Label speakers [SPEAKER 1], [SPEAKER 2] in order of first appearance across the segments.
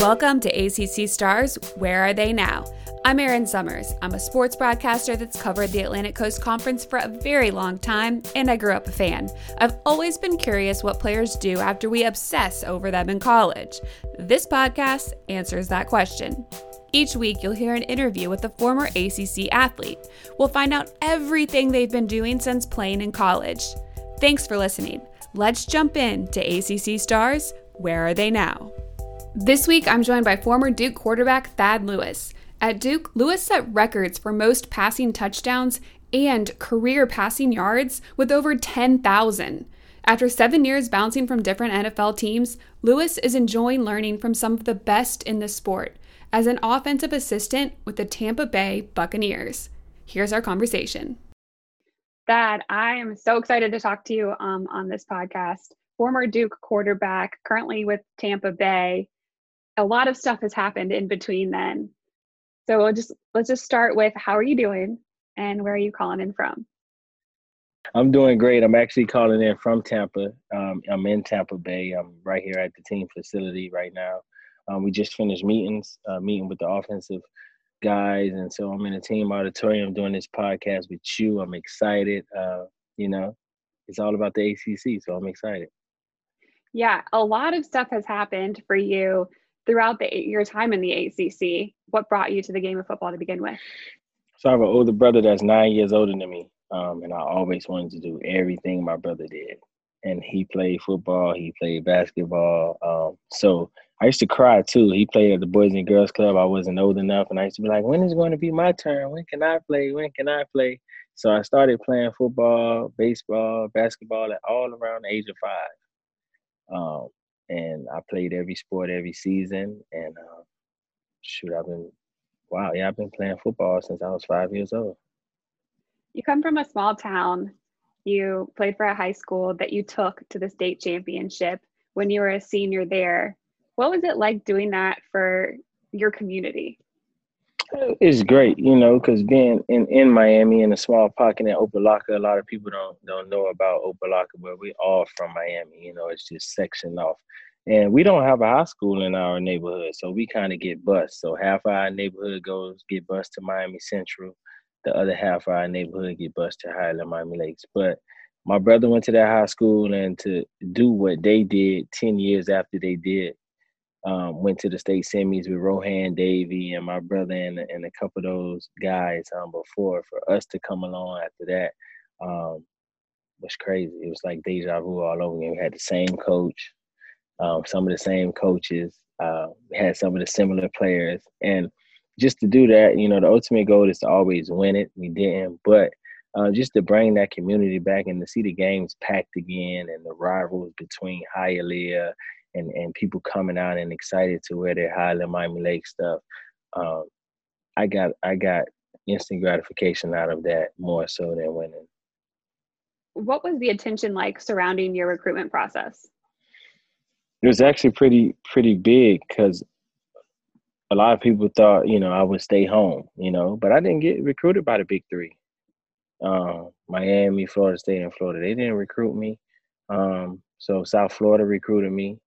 [SPEAKER 1] Welcome to ACC Stars Where Are They Now? I'm Erin Summers. I'm a sports broadcaster that's covered the Atlantic Coast Conference for a very long time, and I grew up a fan. I've always been curious what players do after we obsess over them in college. This podcast answers that question. Each week, you'll hear an interview with a former ACC athlete. We'll find out everything they've been doing since playing in college. Thanks for listening. Let's jump in to ACC Stars Where Are They Now? This week, I'm joined by former Duke quarterback Thad Lewis. At Duke, Lewis set records for most passing touchdowns and career passing yards with over 10,000. After seven years bouncing from different NFL teams, Lewis is enjoying learning from some of the best in the sport as an offensive assistant with the Tampa Bay Buccaneers. Here's our conversation. Thad, I am so excited to talk to you um, on this podcast. Former Duke quarterback, currently with Tampa Bay a lot of stuff has happened in between then. So we'll just let's just start with how are you doing and where are you calling in from?
[SPEAKER 2] I'm doing great. I'm actually calling in from Tampa. Um, I'm in Tampa Bay. I'm right here at the team facility right now. Um, we just finished meetings, uh, meeting with the offensive guys, and so I'm in the team auditorium doing this podcast with you. I'm excited. Uh, you know, it's all about the ACC, so I'm excited.
[SPEAKER 1] Yeah, a lot of stuff has happened for you throughout the eight year time in the ACC, what brought you to the game of football to begin with?
[SPEAKER 2] So I have an older brother that's nine years older than me, um, and I always wanted to do everything my brother did. And he played football, he played basketball. Um, so I used to cry too. He played at the Boys and Girls Club. I wasn't old enough, and I used to be like, "When is going to be my turn? When can I play? When can I play?" So I started playing football, baseball, basketball at all around the age of five. Um, and I played every sport every season. And uh, shoot, I've been wow, yeah, I've been playing football since I was five years old.
[SPEAKER 1] You come from a small town. You played for a high school that you took to the state championship when you were a senior there. What was it like doing that for your community?
[SPEAKER 2] It's great, you know, because being in, in Miami in a small pocket in Opa-locka, a lot of people don't don't know about Opa-locka, but we're all from Miami. You know, it's just sectioned off, and we don't have a high school in our neighborhood, so we kind of get bused. So half our neighborhood goes get bused to Miami Central, the other half our neighborhood get bused to Hialeah Miami Lakes. But my brother went to that high school, and to do what they did ten years after they did um, went to the state semis with Rohan Davey and my brother and, and a couple of those guys um, before. For us to come along after that um, was crazy. It was like deja vu all over again. We had the same coach, um, some of the same coaches. Uh, had some of the similar players, and just to do that, you know, the ultimate goal is to always win it. We didn't, but uh, just to bring that community back and to see the games packed again and the rivals between Hialeah and and people coming out and excited to wear their Hialeah Miami Lake stuff. Um, I got I got instant gratification out of that more so than winning.
[SPEAKER 1] What was the attention like surrounding your recruitment process?
[SPEAKER 2] It was actually pretty pretty big because a lot of people thought you know I would stay home, you know, but I didn't get recruited by the big three. Um, Miami, Florida State, and Florida. They didn't recruit me. Um, so South Florida recruited me.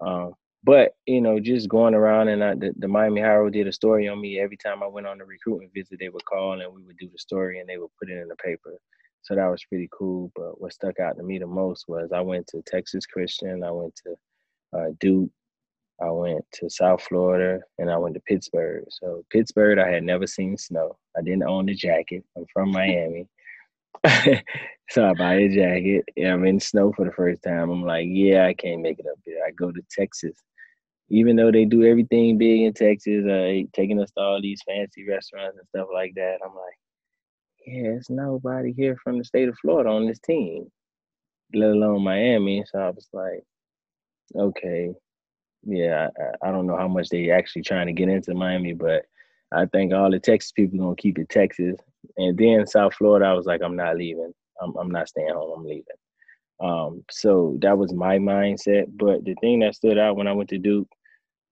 [SPEAKER 2] Um, but you know, just going around and I, the, the Miami Herald did a story on me every time I went on the recruitment visit. They would call and we would do the story and they would put it in the paper. So that was pretty cool. But what stuck out to me the most was I went to Texas Christian, I went to uh, Duke, I went to South Florida, and I went to Pittsburgh. So Pittsburgh, I had never seen snow. I didn't own the jacket. I'm from Miami. so I buy a jacket. Yeah, I'm in snow for the first time. I'm like, yeah, I can't make it up here. I go to Texas. Even though they do everything big in Texas, uh, taking us to all these fancy restaurants and stuff like that, I'm like, yeah, it's nobody here from the state of Florida on this team, let alone Miami. So I was like, okay, yeah, I, I don't know how much they actually trying to get into Miami, but I think all the Texas people gonna keep it Texas. And then South Florida, I was like, I'm not leaving. I'm, I'm not staying home. I'm leaving. Um, so that was my mindset. But the thing that stood out when I went to Duke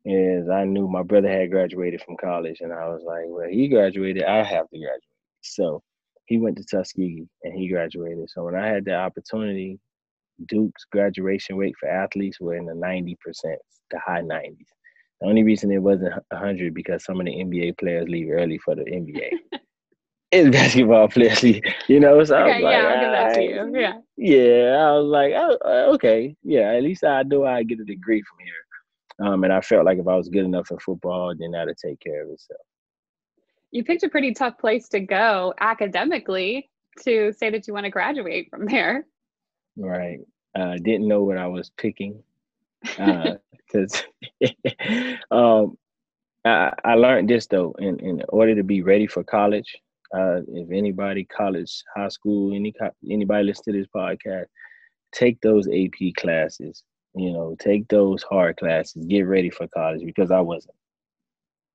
[SPEAKER 2] is I knew my brother had graduated from college, and I was like, well, he graduated, I have to graduate. So he went to Tuskegee and he graduated. So when I had the opportunity, Duke's graduation rate for athletes were in the 90%, the high 90s. The only reason it wasn't 100 because some of the NBA players leave early for the NBA. it's basketball players, you know. So
[SPEAKER 1] okay,
[SPEAKER 2] I was like,
[SPEAKER 1] yeah, I'll give that to you. Yeah.
[SPEAKER 2] Yeah, I was like, oh, okay, yeah. At least I know I get a degree from here. Um, and I felt like if I was good enough in football, then that'd take care of itself.
[SPEAKER 1] You picked a pretty tough place to go academically to say that you want to graduate from there.
[SPEAKER 2] Right. Uh, didn't know what I was picking because uh, um, I, I learned this though. In in order to be ready for college, uh, if anybody, college, high school, any anybody listen to this podcast, take those AP classes. You know, take those hard classes. Get ready for college because I wasn't.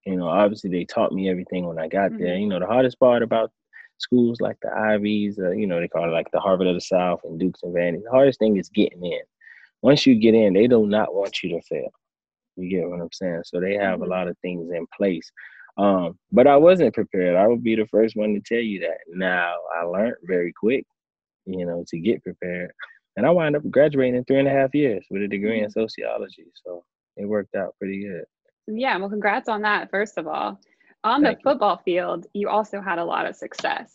[SPEAKER 2] You know, obviously they taught me everything when I got mm-hmm. there. You know, the hardest part about schools like the Ivies, uh, you know, they call it like the Harvard of the South and Dukes and Vandy. The hardest thing is getting in. Once you get in, they do not want you to fail. You get what I'm saying? So they have mm-hmm. a lot of things in place. Um, but I wasn't prepared. I would be the first one to tell you that. Now I learned very quick, you know, to get prepared. And I wound up graduating in three and a half years with a degree in mm-hmm. sociology. So it worked out pretty good.
[SPEAKER 1] Yeah, well, congrats on that, first of all. On Thank the football you. field, you also had a lot of success.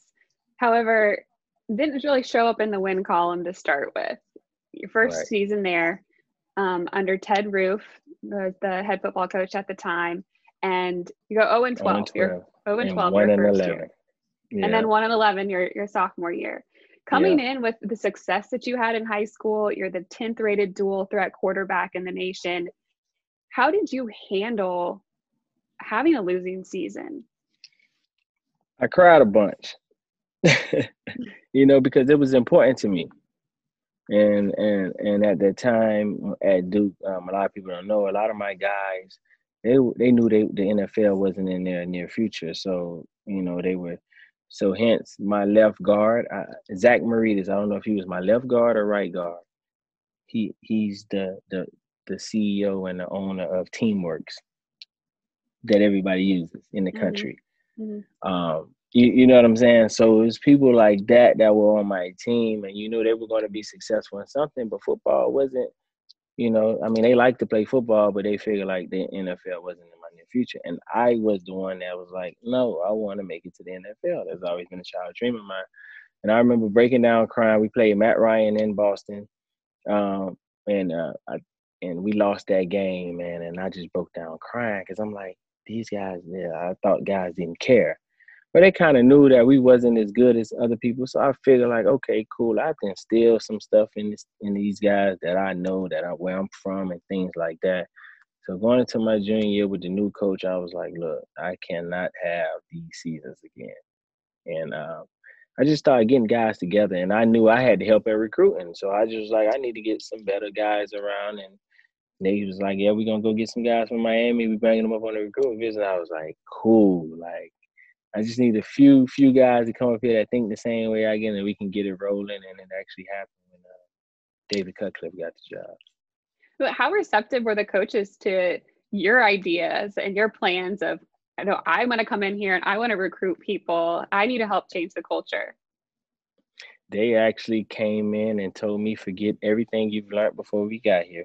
[SPEAKER 1] However, didn't really show up in the win column to start with. Your first right. season there, um, under Ted Roof, the, the head football coach at the time, and you go 0 and 12. 0 and 12. You're 0 and 12 your first 11. year. Yeah. And then 1 and 11 your, your sophomore year. Coming yeah. in with the success that you had in high school, you're the 10th rated dual threat quarterback in the nation. How did you handle having a losing season?
[SPEAKER 2] I cried a bunch. you know, because it was important to me. And and and at that time at Duke, um, a lot of people don't know. A lot of my guys, they they knew they the NFL wasn't in their near future, so you know they were. So hence my left guard, I, Zach Maurides. I don't know if he was my left guard or right guard. He he's the the the CEO and the owner of Teamworks that everybody uses in the mm-hmm. country. Mm-hmm. Um, you, you know what I'm saying? So it was people like that that were on my team, and you knew they were going to be successful in something, but football wasn't. You know, I mean, they like to play football, but they figured like the NFL wasn't in my near future. And I was the one that was like, no, I want to make it to the NFL. That's always been a child dream of mine. And I remember breaking down crying. We played Matt Ryan in Boston, um, and uh, I, and we lost that game, man. And I just broke down crying because I'm like, these guys, yeah, I thought guys didn't care. But they kind of knew that we wasn't as good as other people. So I figured like, okay, cool. I can steal some stuff in this in these guys that I know that I where I'm from and things like that. So going into my junior year with the new coach, I was like, look, I cannot have these seasons again. And uh, I just started getting guys together, and I knew I had to help at recruiting. So I just was like, I need to get some better guys around and they was like, "Yeah, we're gonna go get some guys from Miami. We bringing them up on the recruiting visit." I was like, "Cool." Like, I just need a few few guys to come up here that think the same way I get, and we can get it rolling, and it actually happened when uh, David Cutcliffe got the job.
[SPEAKER 1] But how receptive were the coaches to your ideas and your plans of, I know I want to come in here and I want to recruit people. I need to help change the culture.
[SPEAKER 2] They actually came in and told me, forget everything you've learned before we got here.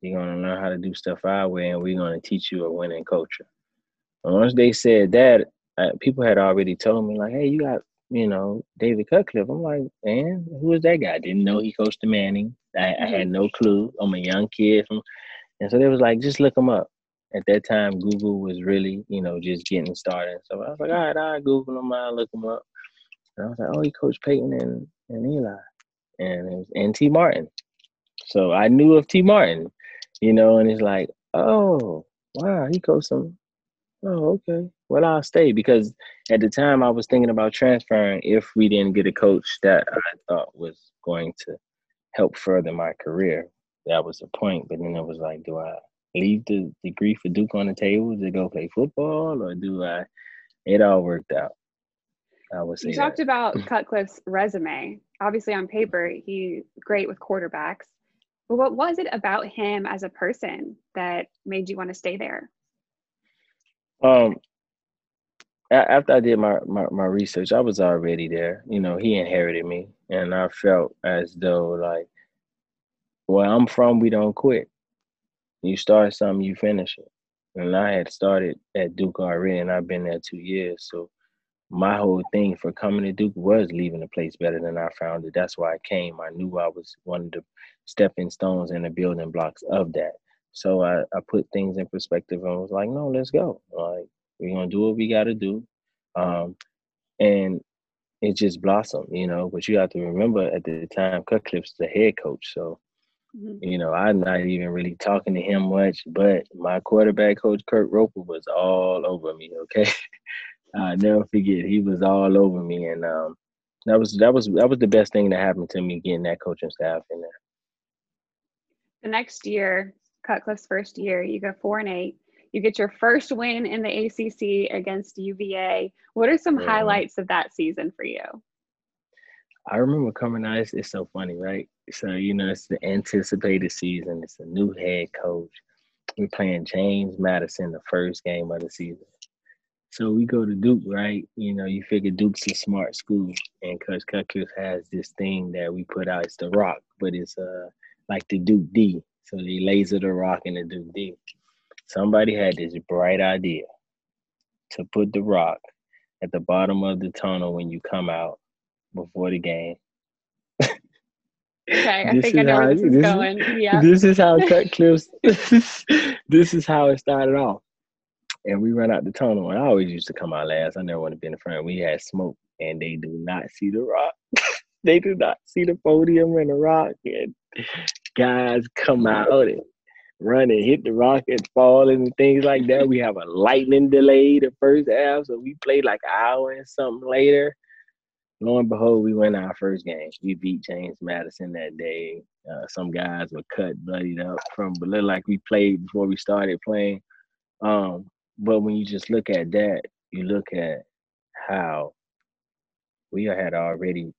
[SPEAKER 2] You're gonna learn how to do stuff our way, and we're gonna teach you a winning culture. And once they said that, uh, people had already told me like, "Hey, you got you know David Cutcliffe." I'm like, "Man, who is that guy?" Didn't know he coached the Manning. I, I had no clue. I'm a young kid from, and so they was like, "Just look him up." At that time, Google was really, you know, just getting started. So I was like, all right, I Google him, I look him up. And I was like, oh, he coached Peyton and, and Eli. And it was and Tee Martin. So I knew of Tee Martin you know, and it's like, oh, wow, he goes some. Oh, okay. Well, I'll stay because at the time I was thinking about transferring if we didn't get a coach that I thought was going to help further my career. That was the point. But then it was like, do I leave the degree for Duke on the table to go play football, or do I? It all worked out. I would say.
[SPEAKER 1] You talked about Cutcliffe's resume. Obviously, on paper, he's great with quarterbacks. What was it about him as a person that made you want to stay there?
[SPEAKER 2] Um, after I did my, my, my research, I was already there. You know, he inherited me, and I felt as though like, where I'm from, we don't quit. You start something, you finish it. And I had started at Duke already, and I've been there two years. So my whole thing for coming to Duke was leaving the place better than I found it. That's why I came. I knew I was one of the stepping stones and the building blocks of that. So I, I put things in perspective and was like, no, let's go. Like we're gonna do what we gotta do. Um, and it just blossomed, you know. But you have to remember at the time Cutcliffe's the head coach. So, mm-hmm. you know, I'm not even really talking to him much, but my quarterback coach Kurt Roper was all over me, okay? I never forget. He was all over me, and um, that was that was that was the best thing that happened to me getting that coaching staff in there.
[SPEAKER 1] The next year, Cutcliffe's first year, you go four and eight. You get your first win in the ACC against UVA. What are some highlights of that season for you?
[SPEAKER 2] I remember coming out. It's, it's so funny, right? So you know, it's the anticipated season. It's a new head coach. We're playing James Madison the first game of the season. So we go to Duke, right? You know, you figure Duke's a smart school, and Coach Cutcliffe has this thing that we put out. It's the rock, but it's uh like the Duke D. So they laser the rock in the Duke D. Somebody had this bright idea to put the rock at the bottom of the tunnel when you come out before the game.
[SPEAKER 1] Okay, I think I know where this is this going. Is, yeah.
[SPEAKER 2] This is how Cutcliffe's this is how it started off and we run out the tunnel. And I always used to come out last. I never want to be in the front. We had smoke, and they do not see the rock. they do not see the podium and the rock. And guys come out and run and hit the rock and fall and things like that. We have a lightning delay the first half, so we played like an hour and something later. Lo and behold, we win our first game. We beat James Madison that day. Uh, some guys were cut, bloodied up from, but looked like we played before we started playing. Um, but when you just look at that, you look at how we had already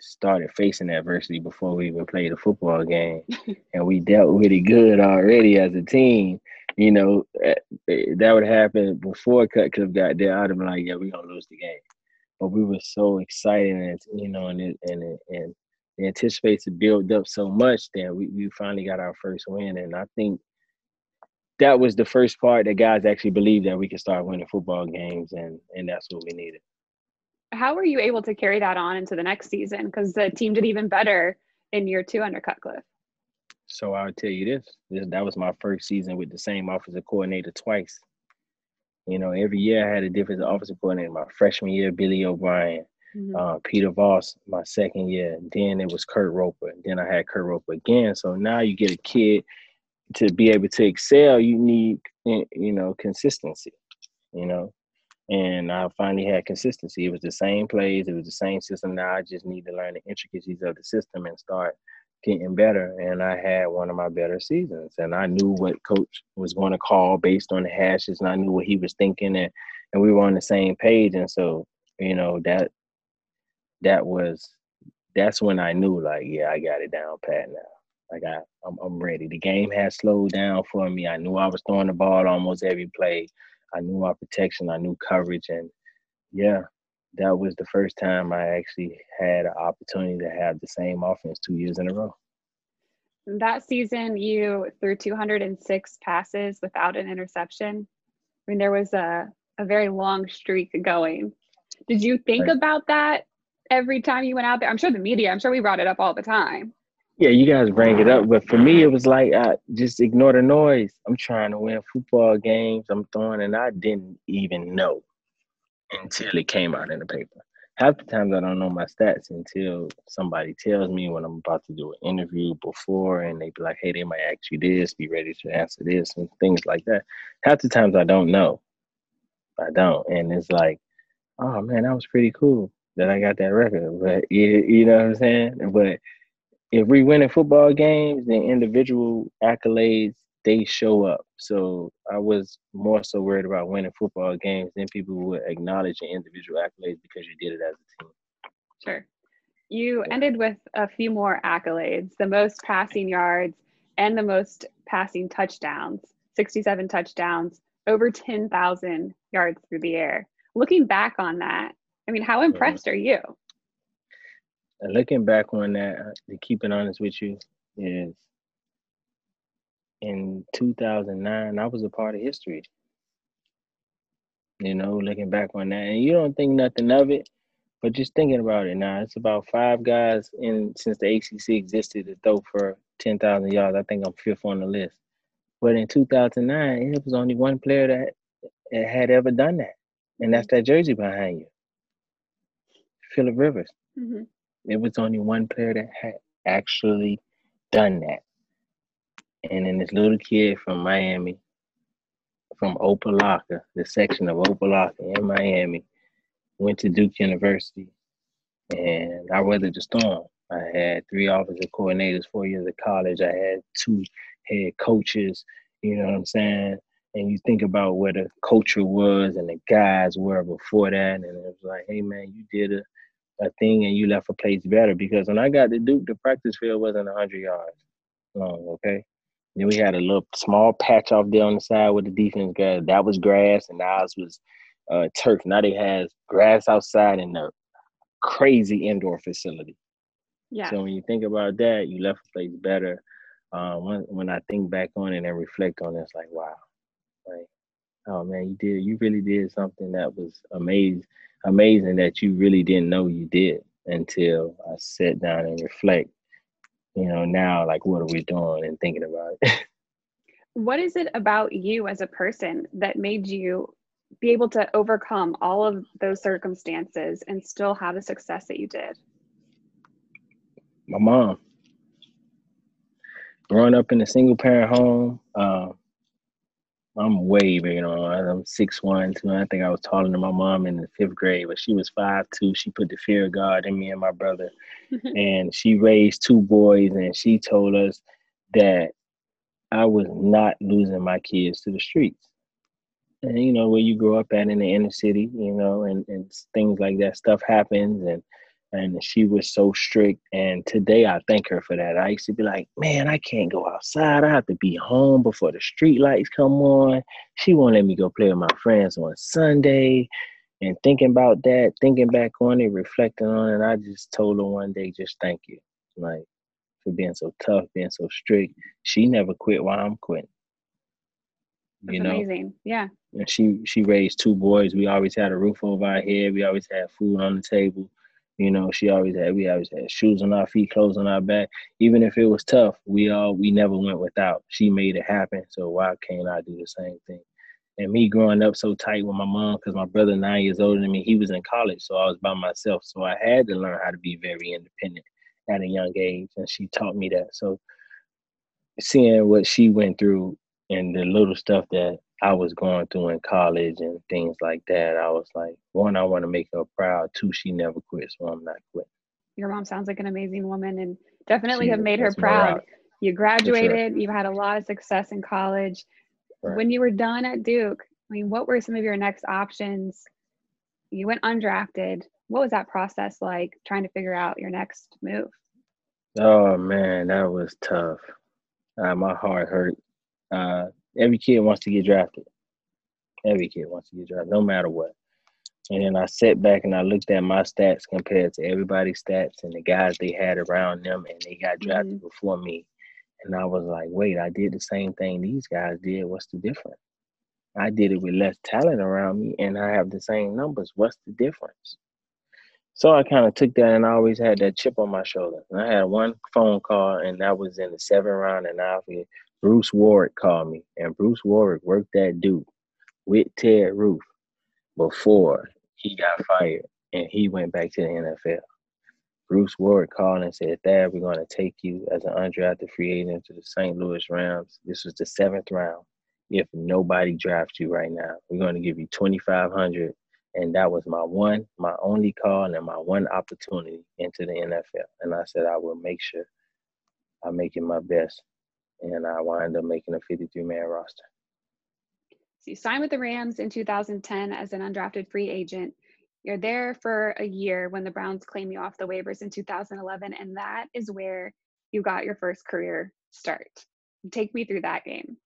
[SPEAKER 2] started facing adversity before we even played a football game, and we dealt with it good already as a team. You know, eh, eh, that would happen before Cutcliffe got there. I'd have been like, "Yeah, we're gonna lose the game," but we were so excited, and you know, and it, and it, and the anticipation built up so much that we, we finally got our first win, and I think that was the first part that guys actually believed that we could start winning football games, and and that's what we needed.
[SPEAKER 1] How were you able to carry that on into the next season? Because the team did even better in year two under Cutcliffe.
[SPEAKER 2] So I'll tell you this, this that was my first season with the same offensive coordinator twice. You know, every year I had a different offensive coordinator. My freshman year, Billy O'Brien, mm-hmm. uh, Peter Vaas, my second year. Then it was Kurt Roper. Then I had Kurt Roper again. So now you get a kid to be able to excel, you need you know consistency. You know, and I finally had consistency. It was the same plays, it was the same system. Now I just need to learn the intricacies of the system and start getting better. And I had one of my better seasons, and I knew what coach was going to call based on the hashes, and I knew what he was thinking, and and we were on the same page. And so you know that that was that's when I knew like yeah I got it down pat now. Like I, I'm, I'm ready. The game has slowed down for me. I knew I was throwing the ball almost every play. I knew our protection. I knew coverage, and yeah, that was the first time I actually had an opportunity to have the same offense two years in a row.
[SPEAKER 1] That season, you threw 206 passes without an interception. I mean, there was a, a very long streak going. Did you think right. about that every time you went out there? I'm sure the media, I'm sure we brought it up all the time.
[SPEAKER 2] Yeah, you guys bring it up, but for me, it was like I just ignore the noise. I'm trying to win football games. I'm throwing, and I didn't even know until it came out in the paper. Half the times I don't know my stats until somebody tells me when I'm about to do an interview before, and they be like, "Hey, they might ask you this. Be ready to answer this," and things like that. Half the times I don't know. I don't, and it's like, oh man, that was pretty cool that I got that record. But you, you know what I'm saying? But if we win in football games, then individual accolades they show up. So I was more so worried about winning football games than people would acknowledge your individual accolades because you did it as a team.
[SPEAKER 1] Sure. You yeah. ended with a few more accolades, the most passing yards and the most passing touchdowns, 67 touchdowns, over 10,000 yards through the air. Looking back on that, I mean, how impressed mm-hmm. are you?
[SPEAKER 2] Looking back on that, uh, to keep it honest with you, is in 2009, I was a part of history. You know, looking back on that, and you don't think nothing of it, but just thinking about it now, it's about five guys in since the ACC existed to throw for 10,000 yards. I think I'm fifth on the list. But in 2009, it was only one player that had ever done that, and that's that jersey behind you, Philip Rivers. Mm-hmm. It was only one player that had actually done that. And then this little kid from Miami, from Opa-locka, the section of Opa-locka in Miami, went to Duke University, and I weathered the storm. I had three offensive coordinators, four years of college. I had two head coaches. You know what I'm saying? And you think about where the culture was and the guys were before that, and it was like, hey man, you did a, a thing and you left a place better. Because when I got to Duke, the practice field wasn't hundred yards long. Okay, then we had a little small patch off there on the side with the defense guys. That was grass, and ours was uh, turf. Now they has grass outside and a crazy indoor facility. Yeah. So when you think about that, you left a place better. Uh, when when I think back on it and reflect on it, it's like wow, like oh man, you did you really did something that was amazing, amazing that you really didn't know you did until I sat down and reflect. You know, now like what are we doing and thinking about it.
[SPEAKER 1] what is it about you as a person that made you be able to overcome all of those circumstances and still have the success that you did?
[SPEAKER 2] My mom. Growing up in a single parent home, uh, I'm way bigger than I'm six one, two. I think I was taller than my mom in the fifth grade, but she was five two. She put the fear of God in me and my brother, and she raised two boys. And she told us that I was not losing my kids to the streets and you know where you grow up at in the inner city you know and, and things like that stuff happens and and she was so strict and today i thank her for that i used to be like man i can't go outside i have to be home before the street lights come on she won't let me go play with my friends on sunday and thinking about that thinking back on it reflecting on it i just told her one day just thank you like for being so tough being so strict she never quit while i'm quitting
[SPEAKER 1] that's you know? amazing. Yeah.
[SPEAKER 2] And she she raised two boys. We always had a roof over our head. We always had food on the table. You know, she always had we always had shoes on our feet, clothes on our back. Even if it was tough, we all we never went without. She made it happen. So why can't I do the same thing? And me growing up so tight with my mom, because my brother nine years older than me, he was in college, so I was by myself. So I had to learn how to be very independent at a young age, and she taught me that. So seeing what she went through and the little stuff that I was going through in college and things like that, I was like, one, I want to make her proud. Two, she never quit, so I'm not quitting.
[SPEAKER 1] Your mom sounds like an amazing woman and definitely she have made her proud. You graduated, sure. you had a lot of success in college. Right. When you were done at Duke, I mean, what were some of your next options? You went undrafted. What was that process like trying to figure out your next move?
[SPEAKER 2] Oh man, that was tough. Uh, my heart hurt uh, every kid wants to get drafted. Every kid wants to get drafted, no matter what. And then I sat back and I looked at my stats compared to everybody's stats and the guys they had around them, and they got drafted mm-hmm. before me. And I was like, wait, I did the same thing these guys did. What's the difference? I did it with less talent around me, and I have the same numbers. What's the difference? So I kind of took that, and I always had that chip on my shoulder. And I had one phone call, and that was in the seventh round, and I Bruce Warrick called me, and Bruce Warrick worked that dude with Ted Roof before he got fired and he went back to the NFL. Bruce Warrick called and said, Thad, we're going to take you as an undrafted free agent to the St. Louis Rams. This was the seventh round. If nobody drafts you right now, we're going to give you 2500 And that was my one, my only call and my one opportunity into the NFL. And I said, I will make sure I make it my best and I wound up making a 53 man roster.
[SPEAKER 1] So you signed with the Rams in 2010 as an undrafted free agent. You're there for a year when the Browns claim you off the waivers in 2011, and that is where you got your first career start. Take me through that game.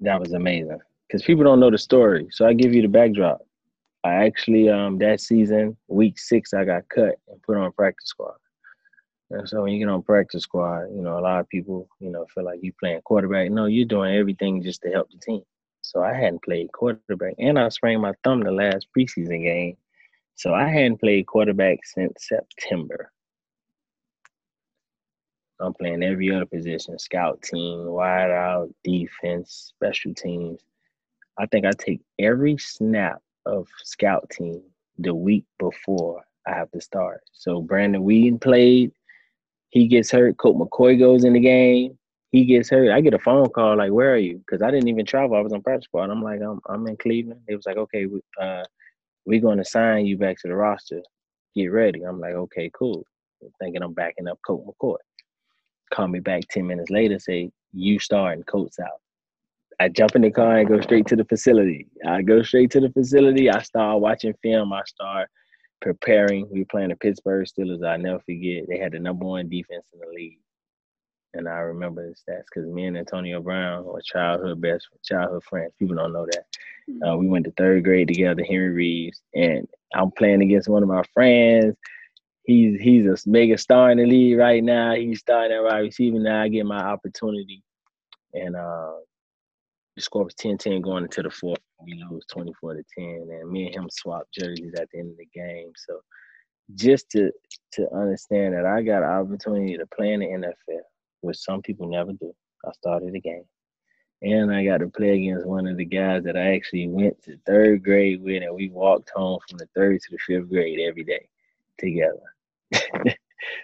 [SPEAKER 2] That was amazing because people don't know the story. So I give you the backdrop. I actually, um, that season, week six, I got cut and put on practice squad. And so when you get on practice squad, you know, a lot of people, you know, feel like you playing quarterback. No, you're doing everything just to help the team. So I hadn't played quarterback, and I sprained my thumb the last preseason game. So I hadn't played quarterback since September. I'm playing every other position: scout team, wide out, defense, special teams. I think I take every snap of scout team the week before I have to start. So Brandon Weeden played. He gets hurt. Colt McCoy goes in the game. He gets hurt. I get a phone call like, "Where are you?" Because I didn't even travel. I was on practice squad. I'm like, "I'm I'm in Cleveland." It was like, "Okay, we, uh, we're going to sign you back to the roster. Get ready." I'm like, "Okay, cool." Thinking I'm backing up Colt McCoy. Call me back ten minutes later. Say you starting. Colt's out. I jump in the car and go straight to the facility. I go straight to the facility. I start watching film. I start preparing. We were playing the Pittsburgh Steelers. I never forget. They had the number one defense in the league. And I remember the stats because me and Antonio Brown were childhood best childhood friends. People don't know that. Mm-hmm. Uh, we went to third grade together, Henry Reeves, and I'm playing against one of my friends. He's he's a mega star in the league right now. He's starting at wide receiver now. I get my opportunity, and uh, the score was 10-10 going into the fourth. We lose 24 to 10, and me and him swapped jerseys at the end of the game. So just to to understand that I got an opportunity to play in the NFL, which some people never do. I started the game. And I got to play against one of the guys that I actually went to third grade with, and we walked home from the third to the fifth grade every day together.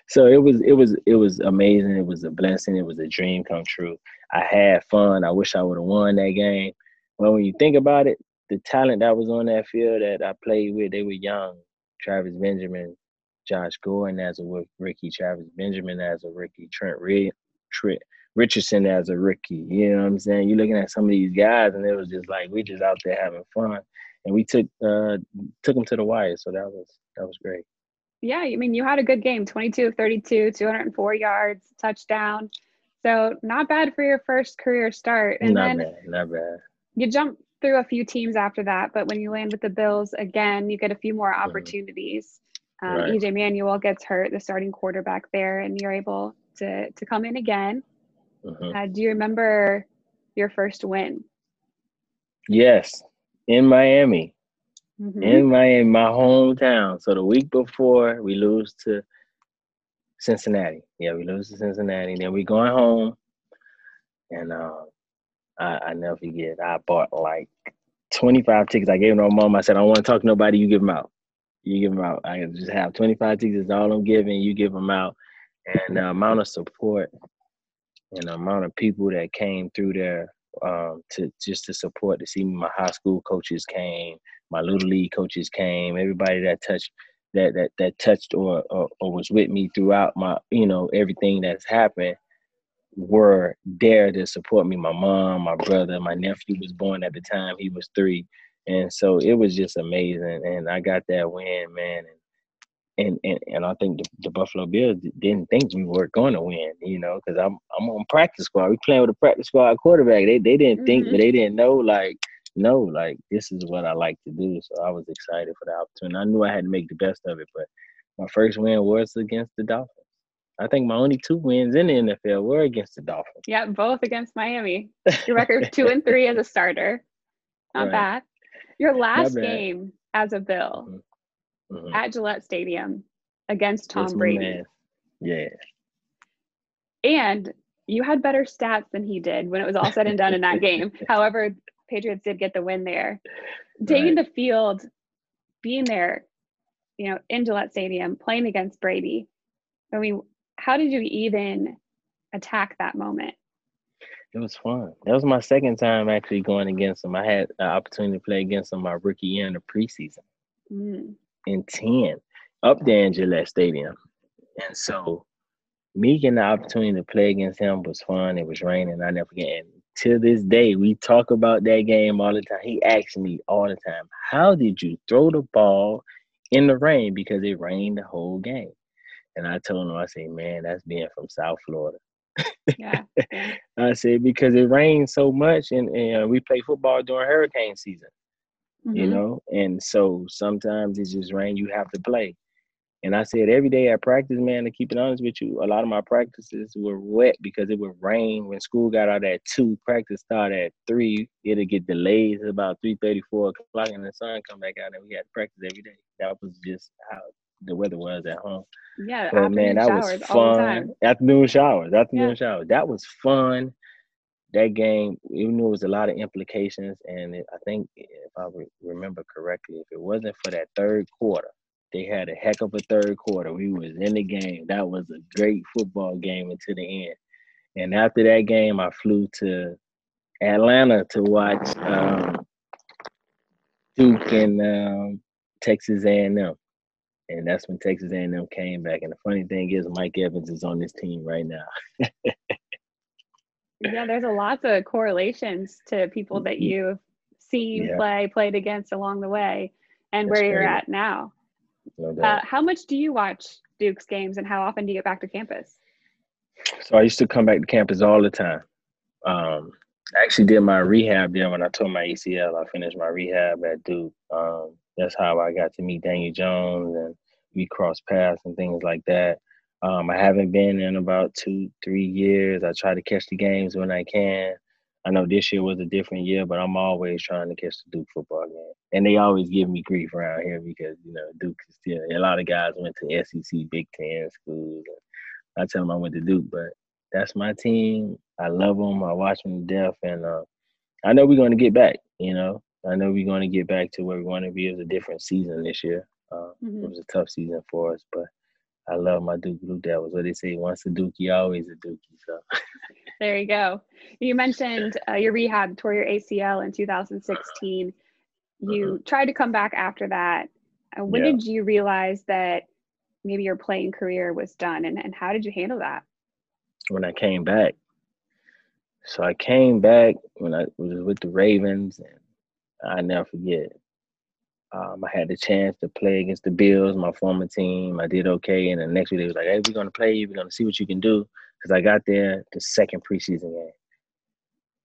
[SPEAKER 2] so it was it was it was amazing. It was a blessing. It was a dream come true. I had fun. I wish I would have won that game. But when you think about it, the talent that was on that field that I played with, they were young. Travis Benjamin, Josh Gordon as a rookie, Travis Benjamin as a rookie, Trent Reed, Trent Richardson as a rookie. You know what I'm saying? You're looking at some of these guys, and it was just like we just out there having fun, and we took uh took them to the wire. So that was that was great.
[SPEAKER 1] Yeah, I mean, you had a good game 22 of 32, 204 yards, touchdown. So not bad for your first career start.
[SPEAKER 2] And not then bad, not bad.
[SPEAKER 1] You jump through a few teams after that, but when you land with the Bills again, you get a few more mm-hmm. opportunities. Mm-hmm. Um, right. EJ Manuel gets hurt, the starting quarterback there, and you're able to to come in again. Mm-hmm. Uh, do you remember your first win?
[SPEAKER 2] Yes, in Miami mm-hmm. in my my hometown. So the week before we lose to Cincinnati. Yeah, we lose to Cincinnati. Then we going home, and uh, I, I never forget. I bought like twenty five tickets. I gave them to my mom. I said, I don't want to talk to nobody. You give them out. You give them out. I just have twenty five tickets. All I'm giving. You give them out. And the amount of support and the amount of people that came through there um, to just to support to see. My high school coaches came, my little league coaches came, everybody that touched that that that touched or, or, or was with me throughout my you know everything that's happened were there to support me. My mom, my brother, my nephew was born at the time; he was three, and so it was just amazing. And I got that win, man. And and and, and I think the, the Buffalo Bills didn't think we were going to win, you know, because I'm I'm on practice squad. We playing with a practice squad quarterback. They they didn't mm-hmm. think, but they didn't know like no, like this is what I like to do. So I was excited for the opportunity. I knew I had to make the best of it, but my first win was against the Dolphins. I think my only two wins in the NFL were against the Dolphins.
[SPEAKER 1] Yeah, both against Miami. Your record two and three as a starter. Not right. bad. Your last bad. game as a Bill. Mm-hmm mm-hmm. at Gillette Stadium against Tom Brady.
[SPEAKER 2] Yeah.
[SPEAKER 1] And you had better stats than he did when it was all said and done in that game. However, Patriots did get the win there. Taking right. the field, being there, you know, in Gillette Stadium, playing against Brady. I mean, how did you even attack that moment?
[SPEAKER 2] It was fun. That was my second time actually going against him. I had an opportunity to play against him my rookie year in the preseason. Mm and 10 up there in Gillette Stadium. And so me getting the opportunity to play against him was fun. It was raining. I never forget. And to this day, we talk about that game all the time. He asks me all the time, How did you throw the ball in the rain? Because it rained the whole game. And I told him, I said, Man, that's being from South Florida. Yeah. I said, Because it rains so much and, and we play football during hurricane season mm-hmm. you know and so sometimes it's just rain you have to play And I said every day at practice, man, to keep it honest with you, a lot of my practices were wet because it would rain. When school got out at two, practice started at three. It'd get delayed to about three thirty, four o'clock, and the sun come back out, and we had to practice every day. That was just how the weather was at home.
[SPEAKER 1] Yeah, but man, that was fun.
[SPEAKER 2] Afternoon showers, afternoon yeah. showers. That was fun. That game, even though it was a lot of implications, and it, I think if I re- remember correctly, if it wasn't for that third quarter, they had a heck of a third quarter. We was in the game. That was a great football game until the end. And after that game, I flew to Atlanta to watch um, Duke and um, Texas A&M, and that's when Texas A&M came back. And the funny thing is, Mike Evans is on this team right now.
[SPEAKER 1] yeah, there's a lots of correlations to people that mm-hmm. you've seen yeah. play, played against along the way, and that's where you're at now. No uh, how much do you watch Duke's games and how often do you get back to campus?
[SPEAKER 2] So I used to come back to campus all the time. Um, I actually did my rehab there when I tore my ACL. I finished my rehab at Duke. Um, that's how I got to meet Daniel Jones and we crossed paths and things like that. Um, I haven't been in about two, three years. I try to catch the games when I can. I know this year was a different year, but I'm always trying to catch the Duke football game. And they always give me grief around here because, you know, Duke is still, a lot of guys went to SEC Big Ten schools. I tell them I went to Duke, but that's my team. I love them. I watch them to death. And uh, I know we're going to get back, you know. I know we're going to get back to where we want to be. It was a different season this year. Uh, mm-hmm. It was a tough season for us, but I love my Duke Blue Devils. What they say, once a Dookie, always a Dookie. So
[SPEAKER 1] there you go. You mentioned uh, your rehab tore your ACL in 2016. You uh-huh. tried to come back after that. Uh, when yeah. did you realize that maybe your playing career was done, and, and how did you handle that?
[SPEAKER 2] When I came back. So I came back when I was with the Ravens, and I never forget. Um, I had the chance to play against the Bills, my former team. I did okay, and the next week they was like, "Hey, we're gonna play you. We're gonna see what you can do." Because I got there the second preseason game,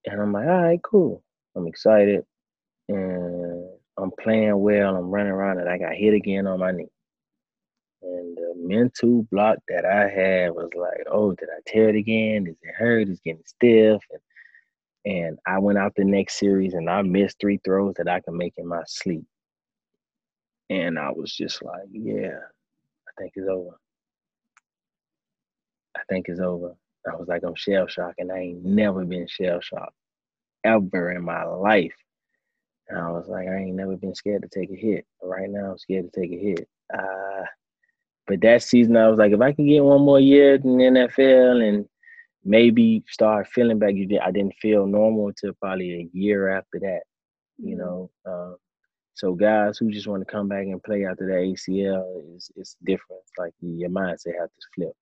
[SPEAKER 2] and I'm like, "All right, cool. I'm excited, and I'm playing well. I'm running around, and I got hit again on my knee. And the mental block that I had was like, "Oh, did I tear it again? Is it hurt? It's getting stiff." And and I went out the next series and I missed three throws that I could make in my sleep. And I was just like, yeah, I think it's over. I think it's over. I was like, I'm shell shocked, and I ain't never been shell shocked ever in my life. And I was like, I ain't never been scared to take a hit. Right now, I'm scared to take a hit. Uh, but that season, I was like, if I can get one more year in the NFL and maybe start feeling back, you did. I didn't feel normal until probably a year after that. You mm-hmm. know, um, so guys who just want to come back and play after the ACL is it's different. Like your mindset has to flip.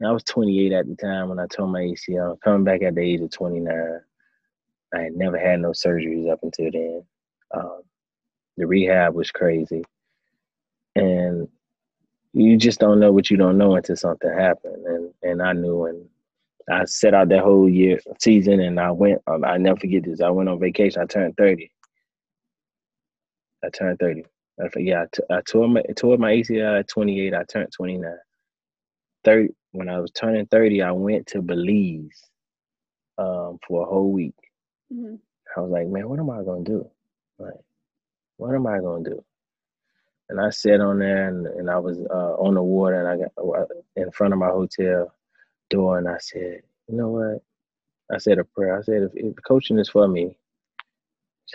[SPEAKER 2] And I was 28 at the time when I tore my ACL. Coming back at the age of 29, I had never had no surgeries up until then. Um, the rehab was crazy, and you just don't know what you don't know until something happened. And and I knew, and I set out that whole year season, and I went. Um, I never forget this. I went on vacation. I turned 30 I turned 30. I forget, yeah, I, t- I tore my tore my ACL at 28. I turned 29. 30 when I was turning 30, I went to Belize um, for a whole week. Mm-hmm. I was like, man, what am I gonna do? Like, what am I gonna do? And I sat on there and, and I was uh, on the water and I got uh, in front of my hotel door and I said, you know what? I said a prayer. I said, if, if coaching is for me,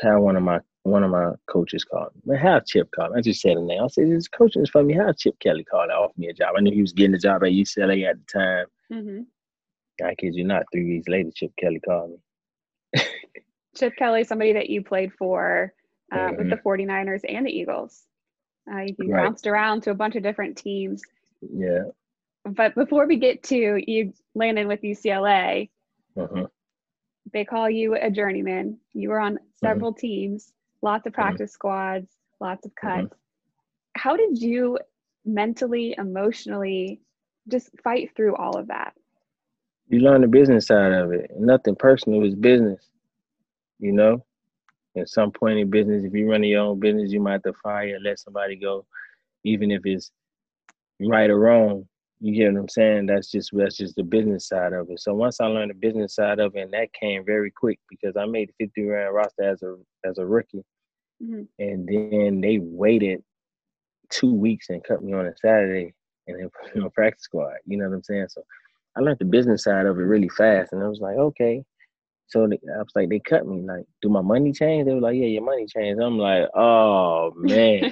[SPEAKER 2] have one of my one of my coaches called me. Have Chip call me. I just said the name. I said, "This coaching is for me." Have Chip Kelly call to offer me a job. I knew he was getting a job at UCLA at the time. Mm-hmm. I kid you not. Three weeks later, Chip Kelly called
[SPEAKER 1] me. Chip Kelly, somebody that you played for uh, mm-hmm. with the 49ers and the Eagles. Uh, you right. bounced around to a bunch of different teams.
[SPEAKER 2] Yeah.
[SPEAKER 1] But before we get to you landing with UCLA, mm-hmm. They call you a journeyman. You were on mm-hmm. several teams lots of mm-hmm. practice mm-hmm. squads, lots of cuts. Mm-hmm. How did you mentally, emotionally just fight through all of that?
[SPEAKER 2] You learn the business side of it. Nothing personal is business. You know? At some point in business, if you run your own business, you might have to fire, let somebody go, even if it's right or wrong. You get what I'm saying? That's just that's just the business side of it. So once I learned the business side of it, and that came very quick because I made the 50 round roster as a as a rookie, mm-hmm. and then they waited two weeks and cut me on a Saturday and then put me on practice squad. You know what I'm saying? So I learned the business side of it really fast, and I was like, okay. So they, I was like, they cut me. Like, do my money change? They were like, yeah, your money changed. I'm like, oh man.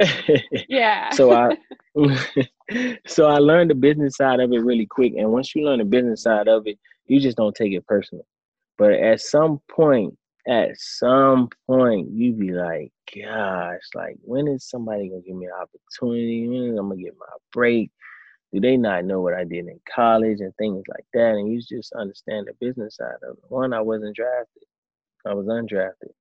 [SPEAKER 1] yeah.
[SPEAKER 2] so I so I learned the business side of it really quick. And once you learn the business side of it, you just don't take it personal. But at some point, at some point, you be like, gosh, like when is somebody gonna give me an opportunity? When am I gonna get my break? Do they not know what I did in college and things like that? And you just understand the business side of it. One, I wasn't drafted. I was undrafted.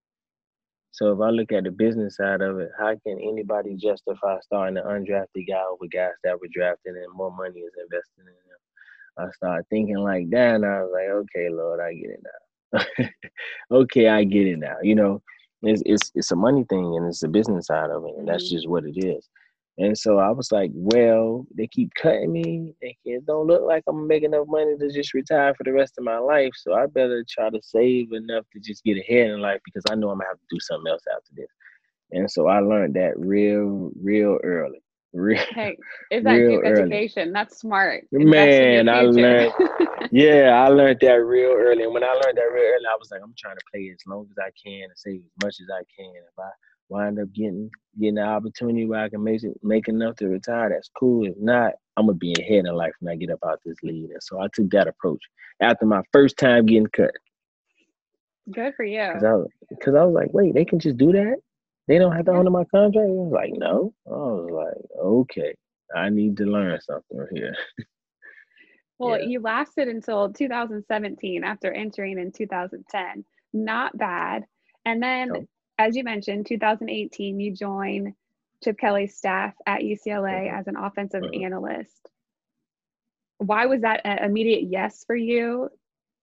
[SPEAKER 2] So if I look at the business side of it, how can anybody justify starting an undrafted guy over guys that were drafted and more money is invested in them? I started thinking like that, and I was like, okay, Lord, I get it now. okay, I get it now. You know, it's it's it's a money thing and it's the business side of it, and that's mm-hmm. just what it is. And so I was like, well, they keep cutting me. And it don't look like I'm making enough money to just retire for the rest of my life. So I better try to save enough to just get ahead in life because I know I'm gonna have to do something else after this. And so I learned that real, real early. Real,
[SPEAKER 1] hey, is that Duke education? That's smart.
[SPEAKER 2] Man, I learned. yeah, I learned that real early. And when I learned that real early, I was like, I'm trying to play as long as I can and save as much as I can. If I wind up getting getting an opportunity where I can make it, make enough to retire, that's cool. If not, I'm gonna be ahead in life when I get up out this league. And so I took that approach after my first time getting cut.
[SPEAKER 1] Good for you.
[SPEAKER 2] Because I, I, was like, wait, they can just do that? They don't have to honor my contract? I was like, no. I was like, okay, I need to learn something here.
[SPEAKER 1] well, yeah. you lasted until 2017 after entering in 2010. Not bad. And then as you mentioned, 2018, you joined Chip Kelly's staff at UCLA mm-hmm. as an offensive mm-hmm. analyst. Why was that an immediate yes for you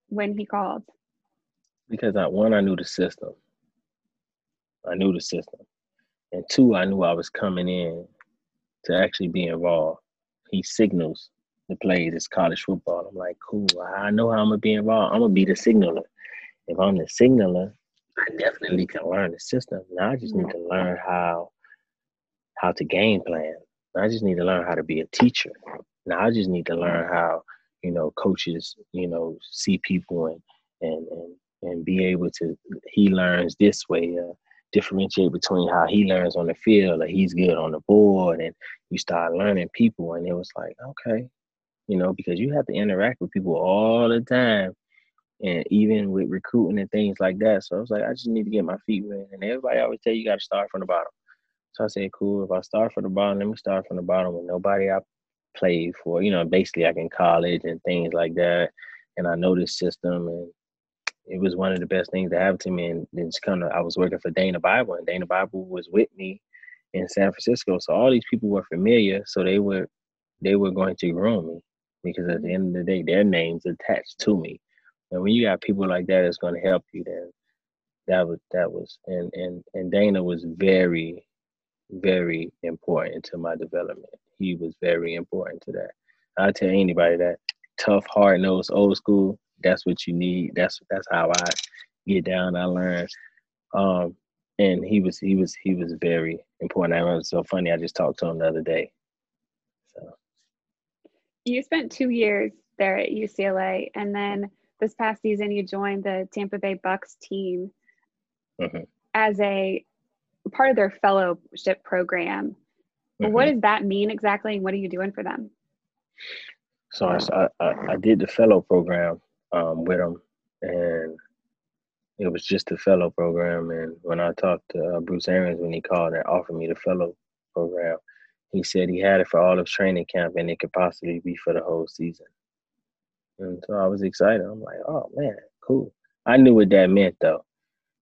[SPEAKER 1] when he called?
[SPEAKER 2] Because I one, I knew the system. I knew the system. And two, I knew I was coming in to actually be involved. He signals the plays. It's college football. I'm like, cool. I know how I'm gonna be involved. I'm gonna be the signaler. If I'm the signaler, I definitely can learn the system. Now I just need to learn how how to game plan. I just need to learn how to be a teacher. Now I just need to learn how, you know, coaches, you know, see people and and and, and be able to he learns this way, uh, differentiate between how he learns on the field or he's good on the board and you start learning people and it was like, okay, you know, because you have to interact with people all the time and even with recruiting and things like that. So I was like, I just need to get my feet wet. And everybody always tell you, you got to start from the bottom. So I said, cool. If I start from the bottom, let me start from the bottom with nobody I played for. You know, basically like in college and things like that. And I know this system, and it was one of the best things that happened to me. And just kind of, I was working for Dana Bible, and Dana Bible was with me in San Francisco. So all these people were familiar, so they were they were going to groom me because at the end of the day, their names attached to me. And when you got people like that that's going to help you, then that was that was and and and Dana was very, very important to my development. He was very important to that. I tell anybody that tough, hard nosed, old school. That's what you need. That's that's how I get down. I learn. Um, and he was he was he was very important. I remember so funny. I just talked to him the other day. So
[SPEAKER 1] you spent two years there at UCLA, and then this past season you joined the Tampa Bay Bucks team mm-hmm. as a part of their fellowship program. Mm-hmm. What does that mean exactly, and what are you doing for them?
[SPEAKER 2] So I, I, I did the fellow program um, with them, and it was just the fellow program. And when I talked to uh, Bruce Arians when he called and offered me the fellow program, he said he had it for all of training camp and it could possibly be for the whole season. And so I was excited. I'm like, oh man, cool. I knew what that meant though.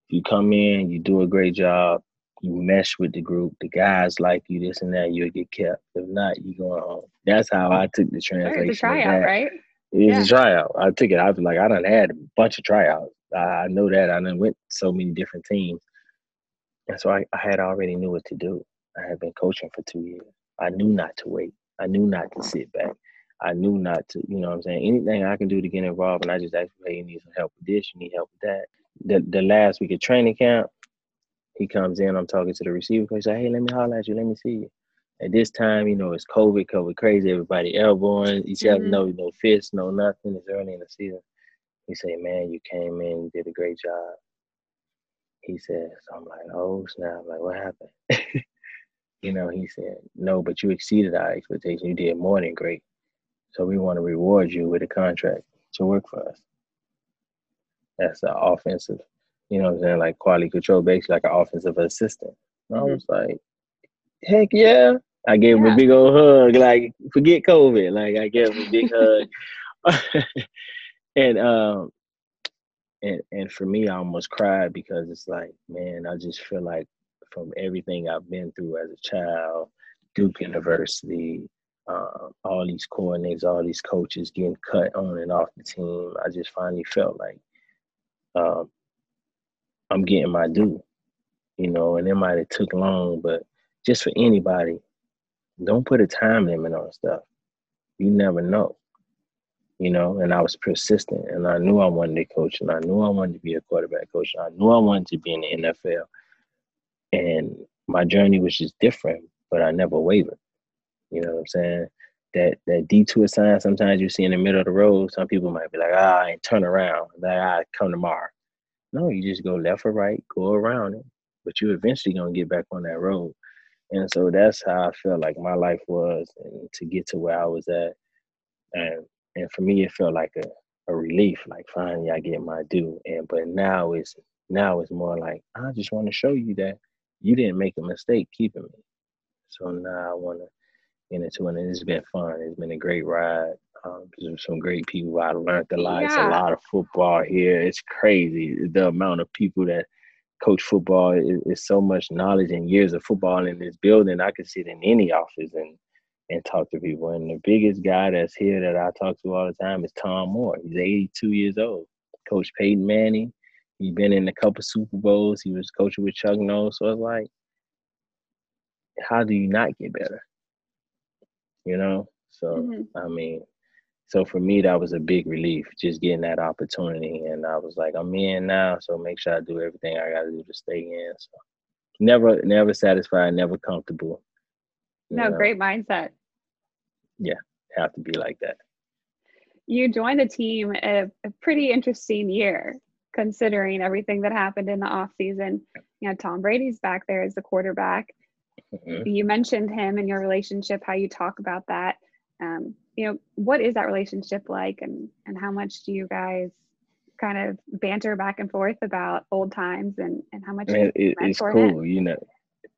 [SPEAKER 2] You come in, you do a great job, you mesh with the group, the guys like you, this and that, you'll get kept. If not, you going home. That's how I took the translation.
[SPEAKER 1] It's a tryout, right?
[SPEAKER 2] It's yeah. a tryout. I took it. I was like, I done had a bunch of tryouts. I know that. I done went so many different teams. And so I, I had already knew what to do. I had been coaching for two years. I knew not to wait. I knew not to sit back. I knew not to, you know what I'm saying? Anything I can do to get involved, and I just asked, hey, you need some help with this, you need help with that. The, the last week of training camp, he comes in, I'm talking to the receiver coach, like, hey, let me holler at you, let me see you. At this time, you know, it's COVID, COVID crazy, everybody elbowing each other, mm-hmm. no, no fists, no nothing. It's early in the season. He said, man, you came in, you did a great job. He said, so I'm like, oh snap, like what happened? you know, he said, no, but you exceeded our expectation. You did more than great. So we want to reward you with a contract to work for us. That's the offensive, you know what I'm saying, like quality control, basically like an offensive assistant. Mm-hmm. I was like, heck yeah. I gave yeah. him a big old hug, like forget COVID. Like I gave him a big hug. and um and and for me I almost cried because it's like, man, I just feel like from everything I've been through as a child, Duke University, uh, all these coordinators, all these coaches getting cut on and off the team. I just finally felt like um, I'm getting my due, you know, and it might have took long, but just for anybody, don't put a time limit on stuff. You never know, you know. And I was persistent, and I knew I wanted to coach, and I knew I wanted to be a quarterback coach, and I knew I wanted to be in the NFL. And my journey was just different, but I never wavered. You know what I'm saying? That that detour sign sometimes you see in the middle of the road, some people might be like, ah, and turn around, like ah, come tomorrow. No, you just go left or right, go around it, but you eventually gonna get back on that road. And so that's how I felt like my life was, and to get to where I was at, and and for me it felt like a, a relief, like finally I get my due. And but now it's now it's more like I just want to show you that you didn't make a mistake keeping me. So now I want to into it, and it's been fun. It's been a great ride. Um, some great people. I learned a lot. Yeah. It's a lot of football here. It's crazy the amount of people that coach football. Is, is so much knowledge and years of football in this building. I could sit in any office and and talk to people. And the biggest guy that's here that I talk to all the time is Tom Moore. He's 82 years old. Coach Peyton Manning. He's been in a couple Super Bowls. He was coaching with Chuck Noll. So it's like, how do you not get better? You know? So, mm-hmm. I mean, so for me, that was a big relief, just getting that opportunity. And I was like, I'm in now, so make sure I do everything I got to do to stay in. So, never, never satisfied, never comfortable.
[SPEAKER 1] No, know? great mindset.
[SPEAKER 2] Yeah, have to be like that.
[SPEAKER 1] You joined the team a, a pretty interesting year, considering everything that happened in the off season. You know, Tom Brady's back there as the quarterback. Mm-hmm. You mentioned him and your relationship, how you talk about that. Um, you know, what is that relationship like, and and how much do you guys kind of banter back and forth about old times, and and how much?
[SPEAKER 2] Man, it, it's cool, you know.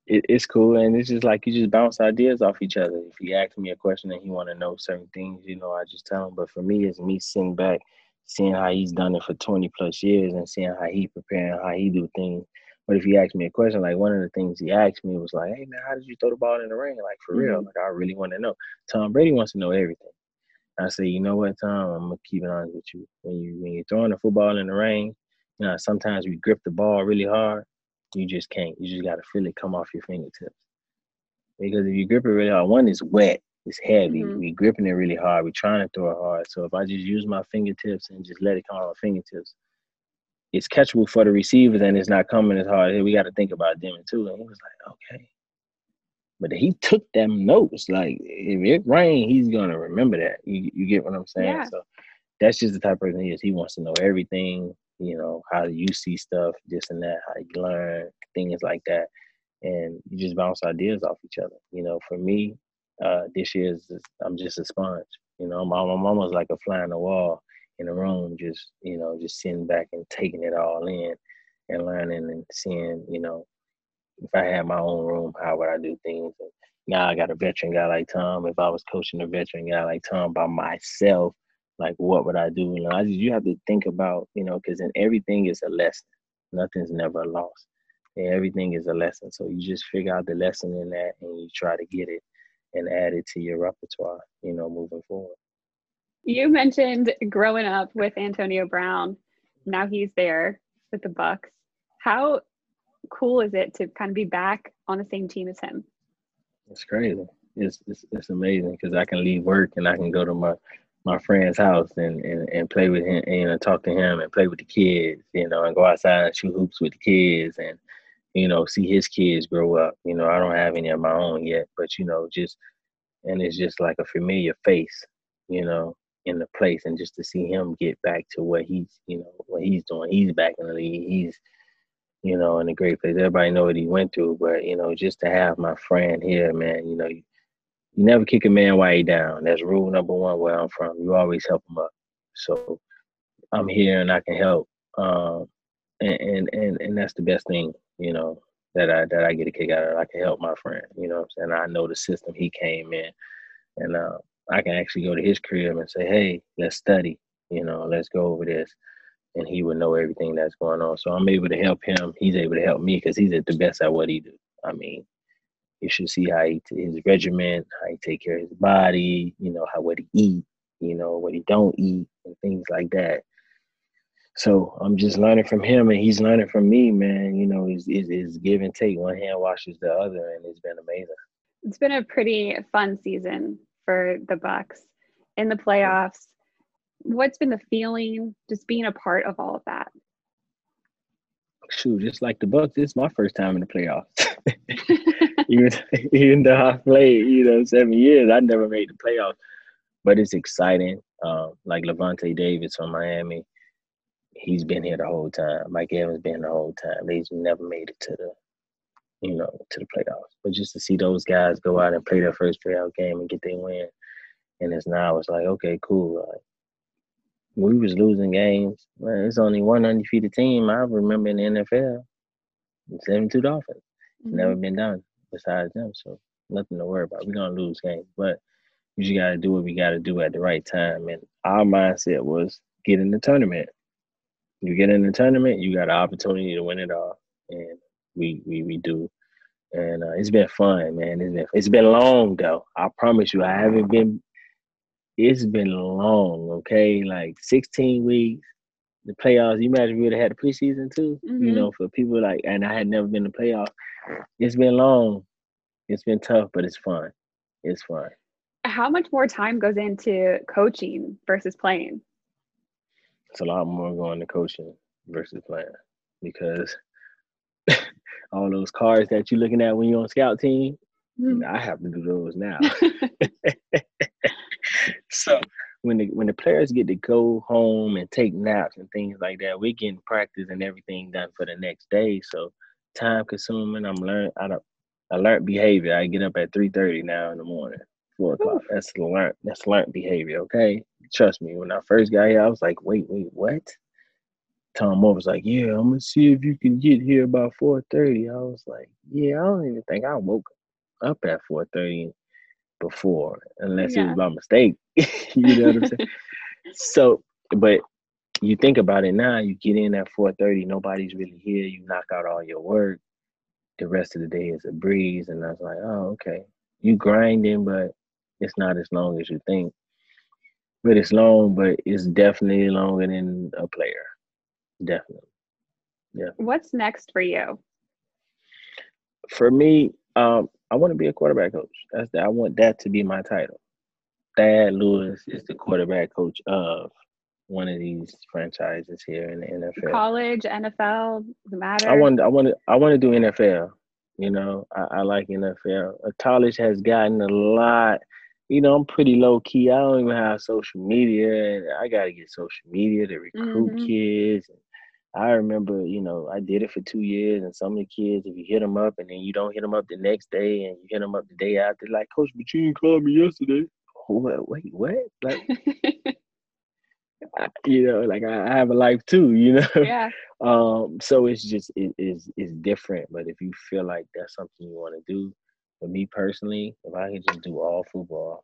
[SPEAKER 2] It, it's cool, and it's just like you just bounce ideas off each other. If he asks me a question and he want to know certain things, you know, I just tell him. But for me, it's me sitting back, seeing how he's done it for twenty plus years, and seeing how he preparing, how he do things but if he asked me a question, like one of the things he asked me was like, "Hey man, how did you throw the ball in the ring? Like for mm-hmm. real? Like I really want to know." Tom Brady wants to know everything. I say, you know what, Tom? I'm gonna keep it honest with you. When you when you're throwing the football in the ring, you know sometimes we grip the ball really hard. You just can't. You just gotta feel it come off your fingertips. Because if you grip it really hard, one is wet, it's heavy. Mm-hmm. We gripping it really hard. We trying to throw it hard. So if I just use my fingertips and just let it come off my fingertips, it's catchable for the receivers and it's not coming as hard. We got to think about them too. And he was like, okay. But he took them notes. Like if it rain, he's gonna remember that. You you get what I'm saying? Yeah. So that's just the type of person he is. He wants to know everything. You know how you see stuff, this and that, how you learn things like that, and you just bounce ideas off each other. You know, for me, uh, this year is I'm just a sponge. You know, my my mama's like a fly on the wall in the room, just you know, just sitting back and taking it all in and learning and seeing, you know, if I had my own room, how would I do things? And now I got a veteran guy like Tom. If I was coaching a veteran guy like Tom by myself, like what would I do? You know, I just you have to think about, you know, because in everything is a lesson. Nothing's never a loss. And everything is a lesson. So you just figure out the lesson in that and you try to get it and add it to your repertoire, you know, moving forward.
[SPEAKER 1] You mentioned growing up with Antonio Brown. Now he's there with the Bucks. How cool is it to kind of be back on the same team as him?
[SPEAKER 2] It's crazy. it's it's, it's amazing because I can leave work and I can go to my my friend's house and, and, and play with him and you know, talk to him and play with the kids, you know, and go outside and shoot hoops with the kids and you know see his kids grow up. You know, I don't have any of my own yet, but you know, just and it's just like a familiar face, you know, in the place and just to see him get back to what he's you know what he's doing. He's back in the league. He's you know in a great place. Everybody know what he went through, but you know just to have my friend here, man. You know you, you never kick a man while he down. That's rule number one where I'm from. You always help him up. So I'm here and I can help. Um, and, and and and that's the best thing, you know, that I that I get a kick out of. I can help my friend, you know And I know the system he came in. And uh, I can actually go to his crib and say, hey, let's study, you know, let's go over this. And he would know everything that's going on. So I'm able to help him. He's able to help me because he's at the best at what he do. I mean, you should see how he his regimen, how he take care of his body, you know, how what he eat, you know, what he don't eat, and things like that. So I'm just learning from him, and he's learning from me, man. You know, it's, it's give and take. One hand washes the other, and it's been amazing.
[SPEAKER 1] It's been a pretty fun season for the Bucks in the playoffs. What's been the feeling just being a part of all of that?
[SPEAKER 2] Shoot, just like the Bucks, it's my first time in the playoffs. even even though I played, you know, seven years, I never made the playoffs. But it's exciting. Um, like Lavonte Davis from Miami, he's been here the whole time. Mike Evans been the whole time. They've never made it to the you know, to the playoffs. But just to see those guys go out and play their first playoff game and get their win, and it's now it's like, okay, cool. Like, we was losing games. Man, it's only one undefeated team I remember in the NFL. 72 Dolphins. Mm-hmm. Never been done besides them. So nothing to worry about. We're gonna lose games. But you just gotta do what we gotta do at the right time. And our mindset was get in the tournament. You get in the tournament, you got an opportunity to win it all. And we we we do. And uh, it's been fun, man. It's been it's been long though. I promise you, I haven't been. It's been long, okay. Like 16 weeks, the playoffs. You imagine we would have had the preseason too. Mm-hmm. You know, for people like, and I had never been to playoffs. It's been long. It's been tough, but it's fun. It's fun.
[SPEAKER 1] How much more time goes into coaching versus playing?
[SPEAKER 2] It's a lot more going to coaching versus playing because all those cards that you're looking at when you're on scout team, mm. I have to do those now. so when the when the players get to go home and take naps and things like that, we getting practice and everything done for the next day. So time consuming. I'm learn I don't I learned behavior. I get up at three thirty now in the morning, four o'clock. That's learned. That's learned behavior. Okay, trust me. When I first got here, I was like, wait, wait, what? Tom Moore was like, "Yeah, I'm gonna see if you can get here by 4:30." I was like, "Yeah, I don't even think I woke up at 4:30 before, unless yeah. it was by mistake." you know what I'm saying? so, but you think about it now. You get in at 4:30, nobody's really here. You knock out all your work. The rest of the day is a breeze, and I was like, "Oh, okay." You grinding, but it's not as long as you think. But it's long, but it's definitely longer than a player. Definitely. Yeah.
[SPEAKER 1] What's next for you?
[SPEAKER 2] For me, um, I want to be a quarterback coach. That's the, I want that to be my title. Thad Lewis is the quarterback coach of one of these franchises here in the NFL.
[SPEAKER 1] College, NFL, the matter.
[SPEAKER 2] I want I want to I want to do NFL. You know, I, I like NFL. College has gotten a lot you know, I'm pretty low key. I don't even have social media. I got to get social media to recruit mm-hmm. kids. I remember, you know, I did it for two years, and some of the kids, if you hit them up and then you don't hit them up the next day, and you hit them up the day after, like Coach Machine called me yesterday. What? Wait, what? Like, you know, like I, I, have a life too, you know.
[SPEAKER 1] Yeah.
[SPEAKER 2] Um. So it's just it is it's different, but if you feel like that's something you want to do, for me personally, if I could just do all football,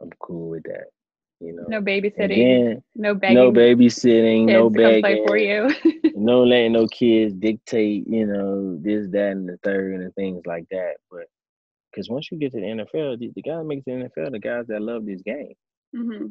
[SPEAKER 2] I'm cool with that. You know,
[SPEAKER 1] no babysitting, no begging,
[SPEAKER 2] no babysitting, no begging
[SPEAKER 1] play for you.
[SPEAKER 2] no letting no kids dictate, you know, this, that, and the third, and things like that. But because once you get to the NFL, the, the guy that makes the NFL, the guys that love this game.
[SPEAKER 1] Mm-hmm.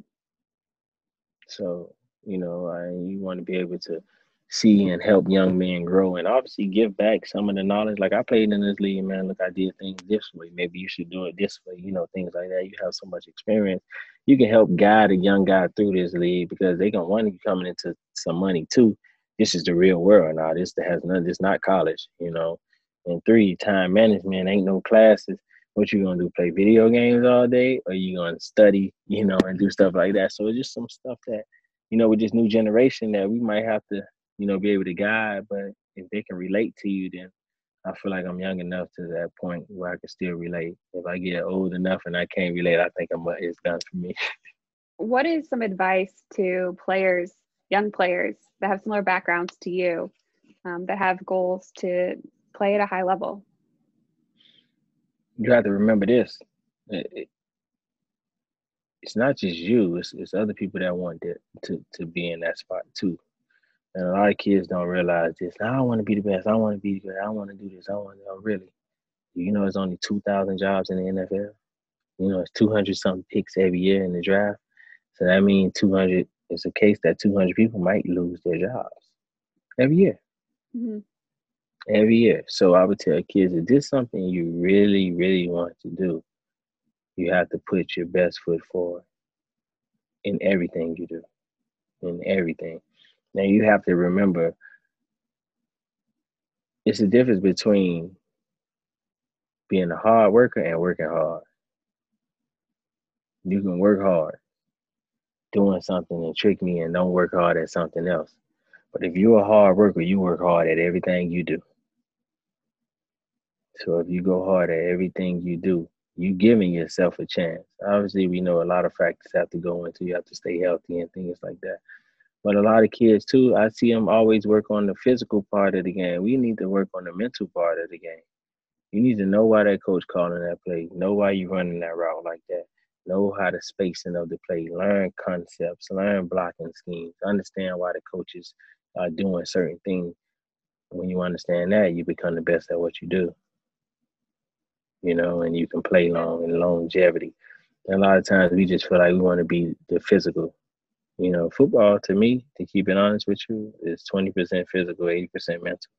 [SPEAKER 2] So you know, I, you want to be able to see and help young men grow and obviously give back some of the knowledge. Like I played in this league, man. Look, I did things this way. Maybe you should do it this way. You know, things like that. You have so much experience. You can help guide a young guy through this league because they gonna want you coming into some money too. This is the real world now. This has nothing. This not college. You know. And three, time management ain't no classes. What you gonna do? Play video games all day, or you gonna study? You know, and do stuff like that. So it's just some stuff that you know with this new generation that we might have to you know, be able to guide. But if they can relate to you, then I feel like I'm young enough to that point where I can still relate. If I get old enough and I can't relate, I think I'm it's done for me.
[SPEAKER 1] what is some advice to players, young players that have similar backgrounds to you, um, that have goals to play at a high level?
[SPEAKER 2] You have to remember this. It, it, it's not just you; it's, it's other people that want that to to be in that spot too. And a lot of kids don't realize this. I don't want to be the best. I want to be good. I want to do this. I want to oh, really. You know, it's only 2,000 jobs in the NFL. You know, it's 200 something picks every year in the draft. So that means 200 It's a case that 200 people might lose their jobs every year. Mm-hmm. Every year. So I would tell kids if this is something you really, really want to do, you have to put your best foot forward in everything you do. In everything. Now you have to remember it's the difference between being a hard worker and working hard. You can work hard doing something and trick me and don't work hard at something else. But if you're a hard worker, you work hard at everything you do. So if you go hard at everything you do, you giving yourself a chance. Obviously, we know a lot of factors have to go into. You have to stay healthy and things like that. But a lot of kids too, I see them always work on the physical part of the game. We need to work on the mental part of the game. You need to know why that coach calling that play, know why you're running that route like that, know how the spacing of the play, learn concepts, learn blocking schemes, understand why the coaches are doing certain things. When you understand that, you become the best at what you do. You know, and you can play long and longevity. And a lot of times we just feel like we want to be the physical you know, football to me, to keep it honest with you, is 20% physical, 80% mental.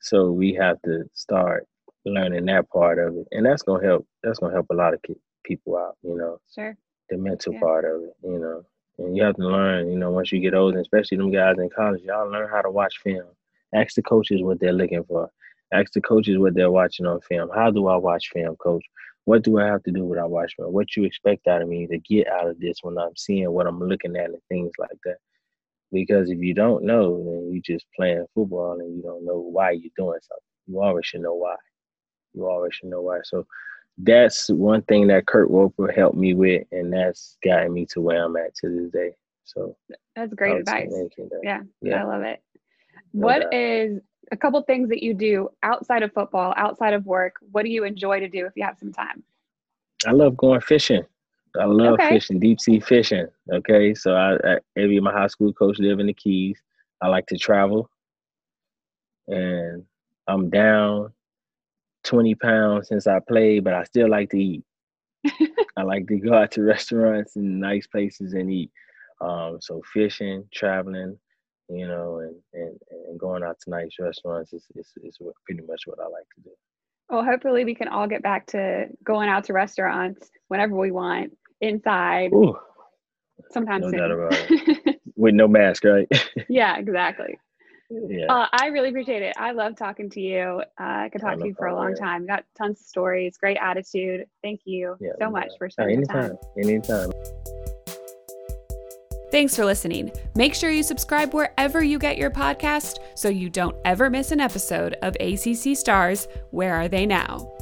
[SPEAKER 2] So we have to start learning that part of it. And that's going to help. That's going to help a lot of people out, you know.
[SPEAKER 1] Sure.
[SPEAKER 2] The mental yeah. part of it, you know. And you have to learn, you know, once you get older, especially them guys in college, y'all learn how to watch film. Ask the coaches what they're looking for. Ask the coaches what they're watching on film. How do I watch film, coach? what do I have to do when I watch film? What you expect out of me to get out of this when I'm seeing what I'm looking at and things like that. Because if you don't know, then you just playing football and you don't know why you're doing something. You always should know why. You always should know why. So that's one thing that Kurt Roper helped me with, and that's gotten me to where I'm at to this day. So
[SPEAKER 1] that's great advice. Yeah, yeah, I love it. No what doubt. is a couple things that you do outside of football, outside of work. What do you enjoy to do if you have some time?
[SPEAKER 2] I love going fishing. I love okay. fishing, deep sea fishing. Okay, so I, I every my high school coach live in the Keys. I like to travel, and I'm down 20 pounds since I played, but I still like to eat. I like to go out to restaurants and nice places and eat. Um, so fishing, traveling, you know, and, and, and going out to nice restaurants is, is, is pretty much what I like to do.
[SPEAKER 1] Well, hopefully we can all get back to going out to restaurants whenever we want, inside.
[SPEAKER 2] Ooh,
[SPEAKER 1] Sometimes no
[SPEAKER 2] it. With no mask, right?
[SPEAKER 1] yeah, exactly. Yeah. Uh, I really appreciate it. I love talking to you. Uh, I could talk to you for a long time. got tons of stories, great attitude. Thank you yeah, so much for spending
[SPEAKER 2] anytime,
[SPEAKER 1] time.
[SPEAKER 2] Anytime.
[SPEAKER 1] Thanks for listening. Make sure you subscribe wherever you get your podcast so you don't ever miss an episode of ACC Stars Where Are They Now?